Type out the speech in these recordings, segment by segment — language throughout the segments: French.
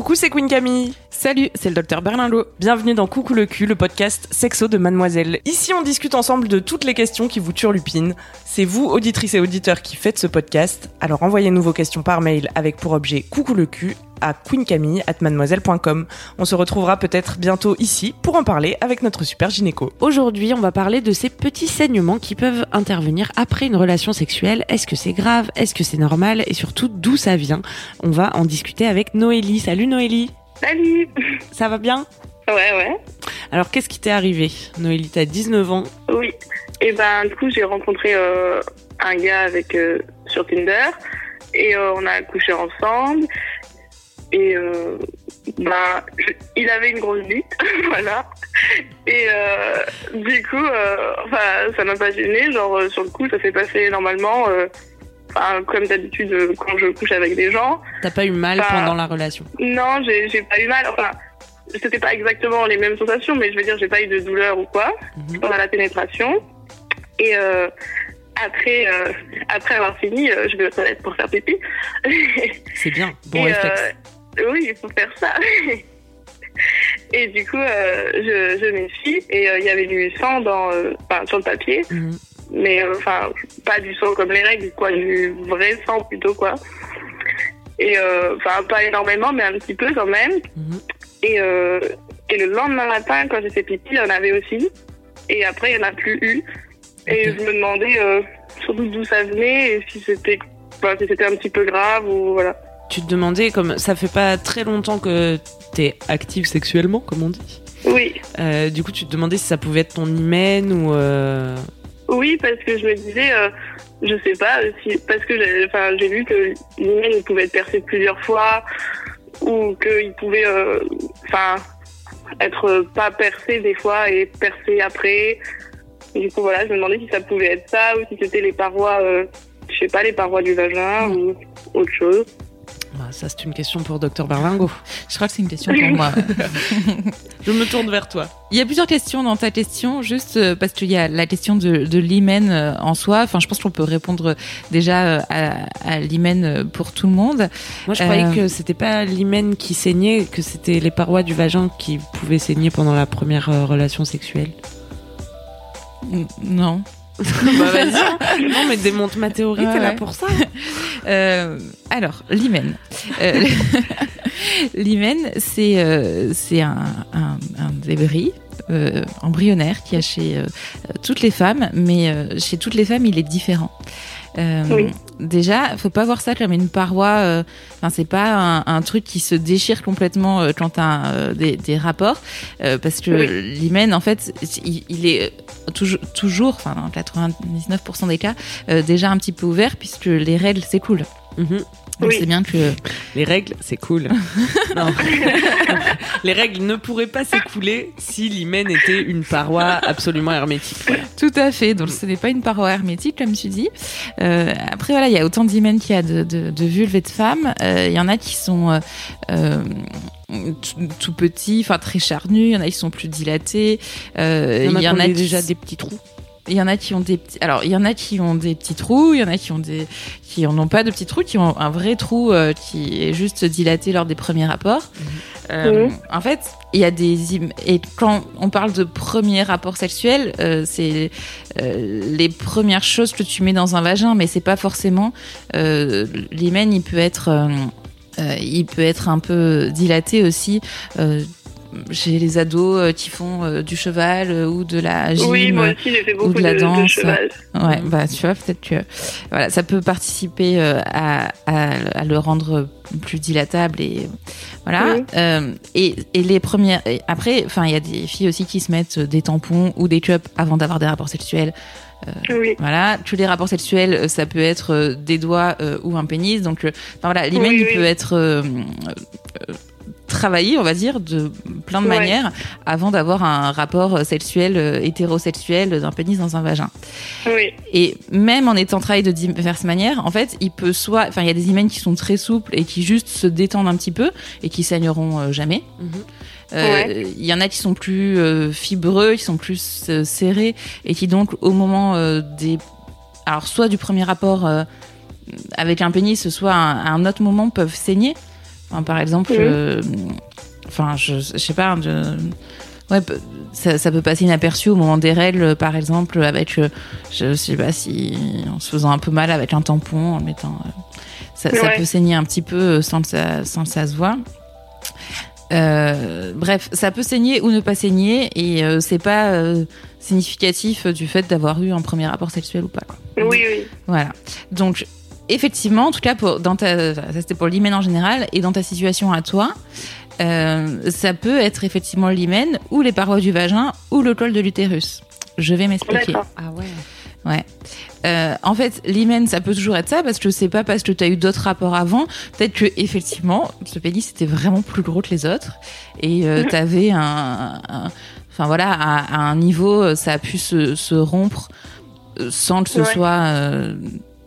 Coucou, c'est Queen Camille. Salut, c'est le docteur Berlingot. Bienvenue dans Coucou le cul, le podcast sexo de Mademoiselle. Ici, on discute ensemble de toutes les questions qui vous turlupinent. C'est vous, auditrices et auditeurs, qui faites ce podcast. Alors envoyez-nous vos questions par mail avec pour objet Coucou le cul à queencamille@mademoiselle.com. On se retrouvera peut-être bientôt ici pour en parler avec notre super gynéco. Aujourd'hui, on va parler de ces petits saignements qui peuvent intervenir après une relation sexuelle. Est-ce que c'est grave? Est-ce que c'est normal? Et surtout, d'où ça vient? On va en discuter avec Noélie. Salut Noélie Salut Ça va bien? Ouais, ouais. Alors, qu'est-ce qui t'est arrivé? Noélie, t'as 19 ans. Oui. Et ben, du coup, j'ai rencontré euh, un gars avec euh, sur Tinder et euh, on a couché ensemble. Et euh, ben, je- il avait une grosse bite, voilà. Et euh, du coup, euh, enfin, ça m'a pas gêné. Genre, euh, sur le coup, ça s'est passé normalement. euh, Enfin, comme d'habitude, quand je couche avec des gens. T'as pas eu mal Bah. pendant la relation? Non, j'ai pas eu mal. Enfin, c'était pas exactement les mêmes sensations, mais je veux dire, j'ai pas eu de douleur ou quoi Mhm. pendant la pénétration. Et après, après avoir fini, je vais aux toilettes pour faire pipi. C'est bien, bon Et, réflexe. Oui, il faut faire ça. et du coup, euh, je, je m'essuie et euh, il y avait du sang dans, euh, enfin, sur le papier, Mhm. mais enfin pas du sang comme les règles, quoi, du vrai sang plutôt quoi. Et enfin pas énormément, mais un petit peu quand même. Mhm. Et, et le lendemain matin, quand j'ai fait pipi, il y en avait aussi. Et après, il n'y en a plus eu. Et je me demandais surtout d'où ça venait et si c'était si c'était un petit peu grave ou voilà. Tu te demandais, comme ça fait pas très longtemps que t'es active sexuellement, comme on dit? Oui, Euh, du coup, tu te demandais si ça pouvait être ton hymen ou. euh, oui, parce que je me disais, euh, je sais pas, si, parce que j'ai enfin, j'ai vu que l'hymen pouvait être percé plusieurs fois ou qu'il pouvait euh, enfin être pas percé des fois et percé après. Du coup, voilà, je me demandais si ça pouvait être ça ou si c'était les parois, euh, je sais pas, les parois du vagin ou autre chose. Bah, ça, c'est une question pour Docteur Berlingo. Je crois que c'est une question pour moi. Je me tourne vers toi. Il y a plusieurs questions dans ta question, juste euh, parce qu'il y a la question de, de l'hymen euh, en soi. Enfin, je pense qu'on peut répondre déjà euh, à, à l'hymen pour tout le monde. Moi, je croyais que c'était pas l'hymen qui saignait, que c'était les parois du vagin qui pouvaient saigner pendant la première relation sexuelle. Non. bah vas-y. non, mais démonte ma théorie, Ouais, t'es là ouais. pour ça. Euh, alors, l'hymen. Euh, l'hymen, c'est euh, un, un, un débris euh, embryonnaire qu'il y a chez euh, toutes les femmes, mais chez toutes les femmes, il est différent. Euh, Oui. Déjà, faut pas voir ça comme une paroi. euh, Enfin, c'est pas un, un truc qui se déchire complètement euh, quand t'as euh, des, des rapports, euh, parce que Oui. l'hymen, en fait, il, il est toujours, toujours, enfin, dans 99% des cas, euh, déjà un petit peu ouvert puisque les règles s'écoulent. Mhm. Donc Oui. c'est bien que Les règles, c'est cool. Les règles ne pourraient pas s'écouler si l'hymen était une paroi absolument hermétique. Voilà. tout à fait. Donc ce n'est pas une paroi hermétique comme tu dis. Euh, après voilà, il y a autant d'hymens qu'il y a de, de, de vulves et de femmes. Euh, Il y en a qui sont euh, euh, tout, tout petits, enfin très charnus. Il y en a qui sont plus dilatés. Euh, Il y en a, qui- déjà des petits trous. Il y en a qui ont des petits. Alors, il y en a qui ont des petits trous, il y en a qui ont des qui en ont pas de petits trous, qui ont un vrai trou euh, qui est juste dilaté lors des premiers rapports. Euh, Mhm. En fait, il y a des im- et quand on parle de premiers rapports sexuels, euh, c'est euh, les premières choses que tu mets dans un vagin, mais c'est pas forcément euh, l'hymen. Il peut être euh, euh, il peut être un peu dilaté aussi. Chez les ados euh, qui font euh, du cheval euh, ou de la gym, oui, moi aussi fait beaucoup de la de, de danse. cheval. Ouais, bah tu vois, peut-être que voilà, ça peut participer à, à, à le rendre plus dilatable et voilà. Euh, et, et les premières, et après, enfin, il y a des filles aussi qui se mettent des tampons ou des cups avant d'avoir des rapports sexuels. Oui. Voilà, tous les rapports sexuels, ça peut être des doigts euh, ou un pénis. Donc, voilà, l'hymen Oui, il oui. peut être travaillé, on va dire, de plein de Ouais. manières avant d'avoir un rapport sexuel euh, hétérosexuel d'un pénis dans un vagin. Oui. Et même en étant travaillé de diverses manières, en fait, il peut soit, enfin, il y a des hymens qui sont très souples et qui juste se détendent un petit peu et qui saigneront euh, jamais. Euh, Il y en a qui sont plus euh, fibreux, qui sont plus euh, serrés et qui donc au moment euh, des, alors soit du premier rapport euh, avec un pénis, soit à un, à un autre moment peuvent saigner. Par exemple, euh, enfin, je, je sais pas, ouais, ça, ça peut passer inaperçu au moment des règles, par exemple, avec, euh, je sais pas si, en se faisant un peu mal avec un tampon, en mettant, euh, ça, peut saigner un petit peu euh, sans que ça, sans que ça se voit. Euh, bref, ça peut saigner ou ne pas saigner, et c'est pas significatif du fait d'avoir eu un premier rapport sexuel ou pas. quoi. Oui, oui. Voilà. Donc, effectivement, en tout cas, pour, dans ta, ça c'était pour l'hymen en général, et dans ta situation à toi, euh, ça peut être effectivement l'hymen ou les parois du vagin ou le col de l'utérus. Je vais m'expliquer. D'accord. Ah ouais. Ouais. Euh, en fait, l'hymen, ça peut toujours être ça parce que c'est pas parce que tu as eu d'autres rapports avant. Peut-être que effectivement, ce pénis était vraiment plus gros que les autres et euh, t'avais un, un- enfin voilà, à, à un niveau, ça a pu se, se rompre sans que ce Ouais. soit, euh,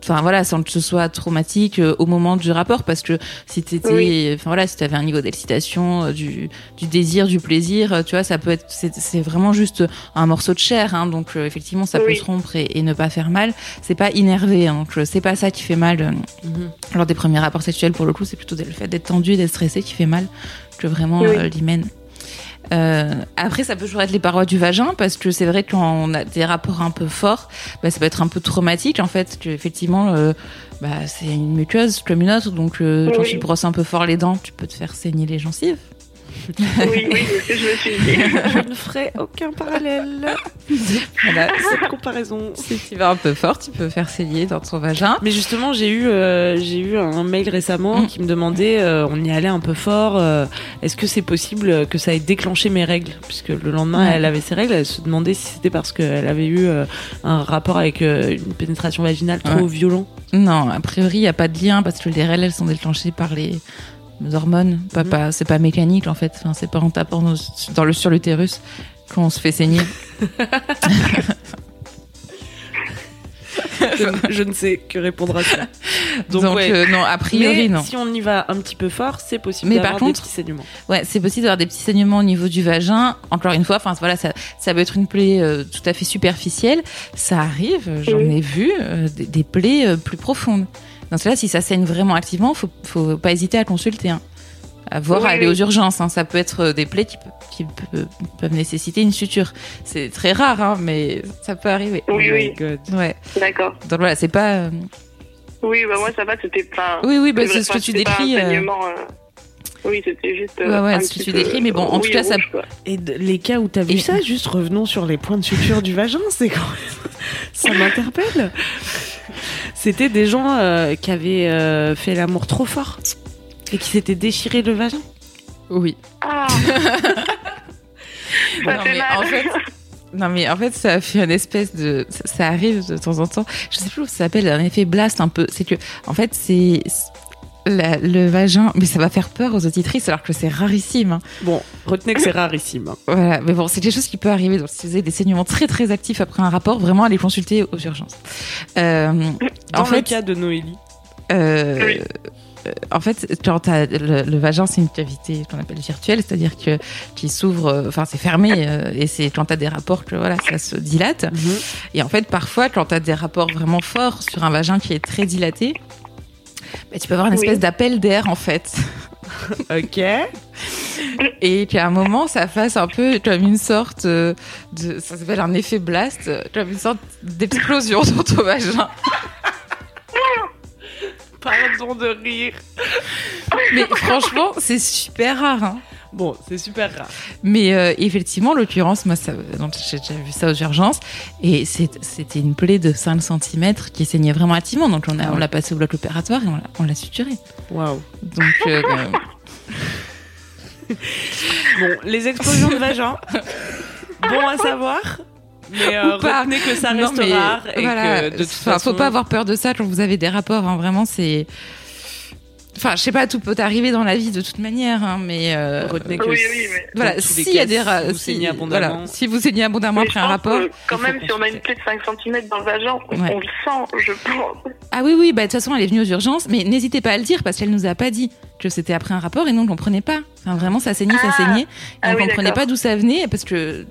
enfin voilà, sans que ce soit traumatique euh, au moment du rapport parce que si t'étais, Oui. enfin voilà, si t'avais un niveau d'excitation, euh, du, du désir, du plaisir, euh, tu vois, ça peut être, c'est c'est vraiment juste un morceau de chair, hein, donc euh, effectivement ça peut se rompre et, et ne pas faire mal. C'est pas innervé, hein, donc c'est pas ça qui fait mal euh, Mhm. lors des premiers rapports sexuels. Pour le coup, c'est plutôt le fait d'être tendu et d'être stressé qui fait mal que vraiment Oui. euh, l'hymen. Euh, après, ça peut toujours être les parois du vagin parce que c'est vrai que quand on a des rapports un peu forts, bah, ça peut être un peu traumatique en fait. Que effectivement, euh, bah, c'est une muqueuse comme une autre, donc euh, quand tu te brosses un peu fort les dents, tu peux te faire saigner les gencives. Oui, oui, c'est ce que je me suis dit. Je ne ferai aucun parallèle. Voilà. Cette comparaison. si tu vas un peu fort, tu peux faire saigner dans ton vagin. Mais justement, j'ai eu, euh, j'ai eu un mail récemment Mm. qui me demandait, euh, on y allait un peu fort, euh, est-ce que c'est possible que ça ait déclenché mes règles? Puisque le lendemain, elle avait ses règles, elle se demandait si c'était parce qu'elle avait eu euh, un rapport avec euh, une pénétration vaginale trop Ouais. violent. Non, a priori, il n'y a pas de lien parce que les règles, elles sont déclenchées par les hormones. Pas, pas- c'est pas mécanique en fait. Enfin, c'est pas en tapant dans, dans le, sur l'utérus qu'on se fait saigner. je, je ne sais que répondre à ça. Donc, Donc, ouais. euh, non, a priori, Mais non. si on y va un petit peu fort, c'est possible Mais d'avoir par des contre- petits saignements. Ouais, c'est possible d'avoir des petits saignements au niveau du vagin. Encore une fois, enfin voilà, ça, ça peut être une plaie euh, tout à fait superficielle. Ça arrive, j'en Oui. ai vu euh, des, des plaies plus profondes. Dans ce cas-là, si ça saigne vraiment activement, faut, faut pas hésiter à consulter. Hein. À voir, Oui, à aller oui. aux urgences. hein. Ça peut être euh, des plaies qui, pe- qui pe- peuvent nécessiter une suture. C'est très rare, hein, mais ça peut arriver. Oui, oui, God. Ouais. d'accord. Donc voilà, c'est pas. euh, Oui, bah moi ça va, c'était pas. Oui, oui, bah, c'est ce que tu décris. un euh, saignement, euh, Oui, c'était juste. Ouais, ouais, ce que tu décris, mais bon, en tout oui, cas, ça- quoi. Et les cas où t'as vu Et- ça, juste revenons sur les points de suture du vagin, c'est quand même... ça m'interpelle. C'était des gens euh, qui avaient euh, fait l'amour trop fort et qui s'étaient déchiré le vagin. Oui. Ah, Non, fait mais mal. en fait, non, mais en fait, ça fait une espèce de. Ça, ça arrive de temps en temps. Je sais plus où ça s'appelle, un effet blast un peu. C'est que, en fait, c'est. La- le vagin, mais ça va faire peur aux auditrices alors que c'est rarissime. hein. Bon, retenez que c'est rarissime. Voilà, mais bon, c'est quelque chose qui peut arriver. Donc, si vous avez des saignements très très actifs après un rapport, vraiment allez consulter aux urgences. Euh, Dans en le fait, cas de Noélie. euh, Oui. euh, en fait, quand t'as- le, le vagin, c'est une cavité qu'on appelle virtuelle, c'est-à-dire que qui s'ouvre, euh, enfin c'est fermé, euh, et c'est quand t'as des rapports que voilà, ça se dilate. Et en fait, parfois, quand t'as des rapports vraiment forts sur un vagin qui est très dilaté, bah, tu peux avoir une Oui. espèce d'appel d'air en fait, Ok. et qu'à un moment, ça fasse un peu comme une sorte euh, de, ça s'appelle un effet blast, comme une sorte d'explosion dans ton vagin. Pardon de rire. Mais franchement, c'est super rare. Hein. Bon, c'est super rare. Mais euh, effectivement, en l'occurrence, moi, j'ai déjà vu ça aux urgences, et c'était une plaie de 5 cm qui saignait vraiment activement. Donc, on a- on l'a passé au bloc opératoire et on l'a- on l'a suturé. Waouh. Donc, euh, Bon, les explosions de vagin. Bon à savoir. Mais euh, retenez que ça non, reste mais rare et voilà, que de toute façon, faut pas avoir peur de ça quand vous avez des rapports. hein, vraiment, c'est. Enfin, je sais pas, tout peut arriver dans la vie de toute manière, hein, mais euh, retenez que Oui, oui, mais. voilà, s'il y a des si vous voilà, abondamment. si vous saignez abondamment mais après un rapport, quand même, si on a une plaie de 5 cm dans le vagin, on, Ouais. on le sent, je pense. Ah oui, oui, bah, de toute façon, elle est venue aux urgences, mais n'hésitez pas à le dire parce qu'elle nous a pas dit que c'était après un rapport et nous, on comprenait pas. Enfin, vraiment, ça saignait, ça Ah. saignait. Et Ah on oui, comprenait pas d'où ça venait parce que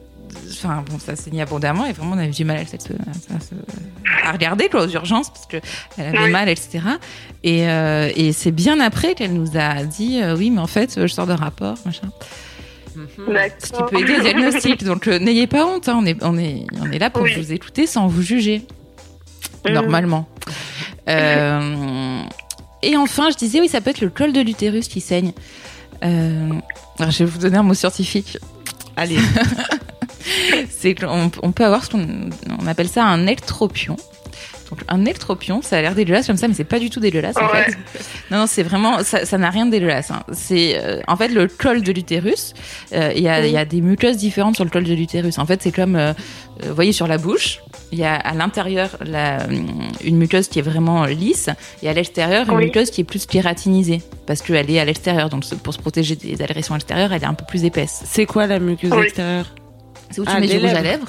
enfin bon, ça saignait abondamment et vraiment on avait du mal à, cette, à, à regarder quoi, aux urgences parce que elle avait mal, etc. Et, euh, et c'est bien après qu'elle nous a dit euh, oui, mais en fait, je sors de rapport, machin. Ce qui peut aider au diagnostic. Donc euh, n'ayez pas honte, hein, on est on est on est là pour Oui. vous écouter sans vous juger Mhm. normalement. Euh, et enfin, je disais, oui, ça peut être le col de l'utérus qui saigne. Euh, alors, je vais vous donner un mot scientifique. Allez, C'est qu'on on peut avoir ce qu'on on appelle ça un ectropion. Donc, un ectropion, ça a l'air dégueulasse comme ça, mais c'est pas du tout dégueulasse en Ouais. fait. Non, non, c'est vraiment, ça ça n'a rien de dégueulasse. hein. C'est euh, en fait le col de l'utérus. euh, Il y, a, Oui. il y a des muqueuses différentes sur le col de l'utérus. En fait, c'est comme, euh, euh, vous voyez, sur la bouche, il y a à l'intérieur une muqueuse qui est vraiment lisse, et à l'extérieur une Oui. muqueuse qui est plus kératinisée parce qu'elle est à l'extérieur. Donc pour se protéger des agressions extérieures, elle est un peu plus épaisse. c'est quoi la muqueuse Oui. extérieure? C'est où tu Ah, mets les à lèvres.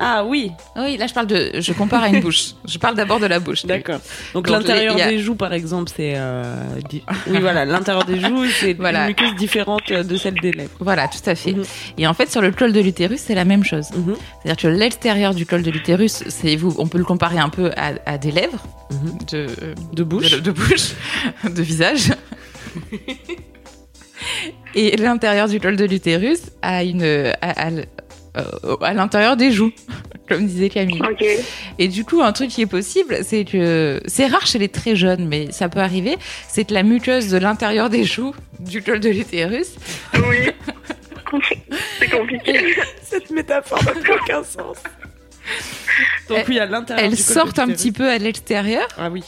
Ah oui, Oui, là je parle de, je compare à une bouche. Je parle d'abord de la bouche. d'accord. Donc, Donc, l'intérieur a- des joues, par exemple, c'est... euh, Oui, voilà, l'intérieur des joues, c'est Voilà. une muqueuse différente de celle des lèvres. Voilà, tout à fait. Mhm. Et en fait, sur le col de l'utérus, c'est la même chose. Mhm. C'est-à-dire que l'extérieur du col de l'utérus, c'est vous, on peut le comparer un peu à, à des lèvres, Mhm. de, De bouche. de, de bouche, de visage. Et l'intérieur du col de l'utérus a une, à l- euh, à l'intérieur des joues, comme disait Camille. Et du coup, un truc qui est possible, c'est que c'est rare chez les très jeunes, mais ça peut arriver, c'est que la muqueuse de l'intérieur des joues du col de l'utérus Oui. C'est compliqué. Cette métaphore n'a plus aucun sens. Donc Elle- oui, à l'intérieur elle du col sorte de un petit peu à l'extérieur Ah oui.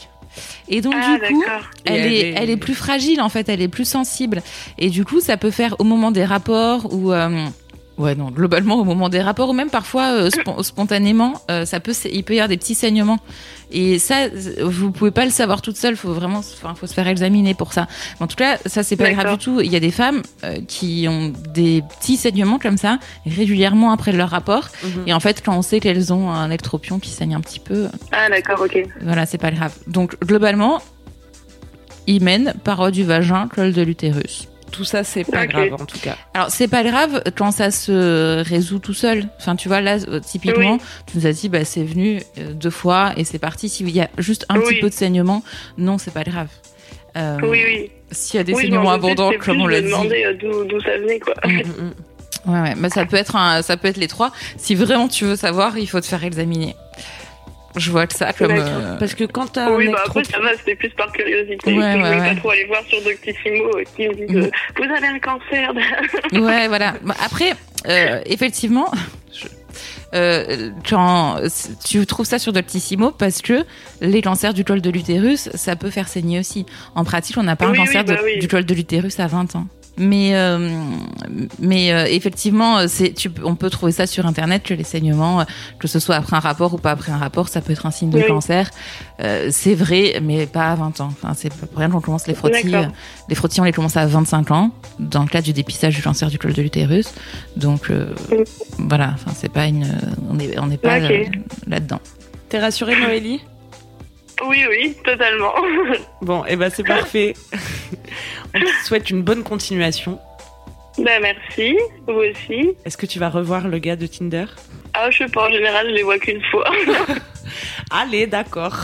et donc Ah, du coup elle elle est, est- elle est plus fragile en fait elle est plus sensible et du coup ça peut faire au moment des rapports ou euh, ouais non globalement au moment des rapports ou même parfois euh, spon- spontanément euh, ça peut il peut y avoir des petits saignements et ça vous pouvez pas le savoir toute seule faut vraiment enfin faut se faire examiner pour ça Mais en tout cas ça c'est pas grave du tout il y a des femmes euh, qui ont des petits saignements comme ça régulièrement après leur rapport Mhm. et en fait quand on sait qu'elles ont un ectropion qui saigne un petit peu Ah, d'accord, ok. voilà, c'est pas grave. Donc, globalement, hymen, paroi du vagin, col de l'utérus. Tout ça, c'est pas grave en tout cas. Alors, c'est pas grave quand ça se résout tout seul. Enfin, tu vois, là, euh, typiquement, Oui. tu nous as dit, bah, c'est venu euh, deux fois et c'est parti. S'il y a juste un Oui. petit peu de saignement, non, c'est pas grave. Euh, Oui, oui. S'il y a des oui, saignements abondants, comme plus, on l'a dit. euh, d'où d'où ça venait, quoi. Mm. Ouais, ouais, mais ça peut être un, ça peut être les trois. Si vraiment tu veux savoir, il faut te faire examiner. Je vois que ça comme. Euh, Parce que quand t'as Oui, un bah après, ça va, c'était plus par curiosité. Ouais, je ouais, voulais ouais. pas trop aller voir sur Doctissimo euh, qui me Mhm. euh, Vous avez un cancer Ouais, voilà. Bah, Après, euh, effectivement, je- euh, quand tu trouves ça sur Doctissimo parce que les cancers du col de l'utérus, ça peut faire saigner aussi. En pratique, on n'a pas Oui, un oui, cancer de- bah oui. du col de l'utérus à 20 ans. Mais euh, mais euh, effectivement, c'est tu, peux- on peut trouver ça sur internet que les saignements, euh, que ce soit après un rapport ou pas après un rapport, ça peut être un signe de Oui. cancer. Euh, c'est vrai, mais pas à 20 ans. Enfin, c'est pour rien qu'on commence les frottis. Euh, les frottis, on les commence à 25 ans dans le cadre du dépistage du cancer du col de l'utérus. Donc euh, Mm. voilà, enfin c'est pas une, on n'est on n'est pas euh, là-dedans. T'es rassurée, Noélie? Oui, oui, totalement. Bon, et ben c'est parfait. On te souhaite une bonne continuation. bah, merci. Vous aussi. Est-ce que tu vas revoir le gars de Tinder? Ah, je sais pas, en général, je les vois qu'une fois. Allez, d'accord.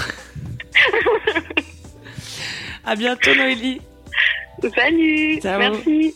à bientôt, Noélie. Salut. Ciao. Merci.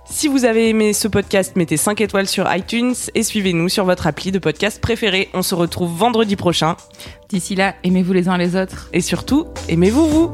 Si vous avez aimé ce podcast, mettez 5 étoiles sur iTunes et suivez-nous sur votre appli de podcast préféré. On se retrouve vendredi prochain D'ici là, aimez-vous les uns les autres. et surtout, aimez-vous vous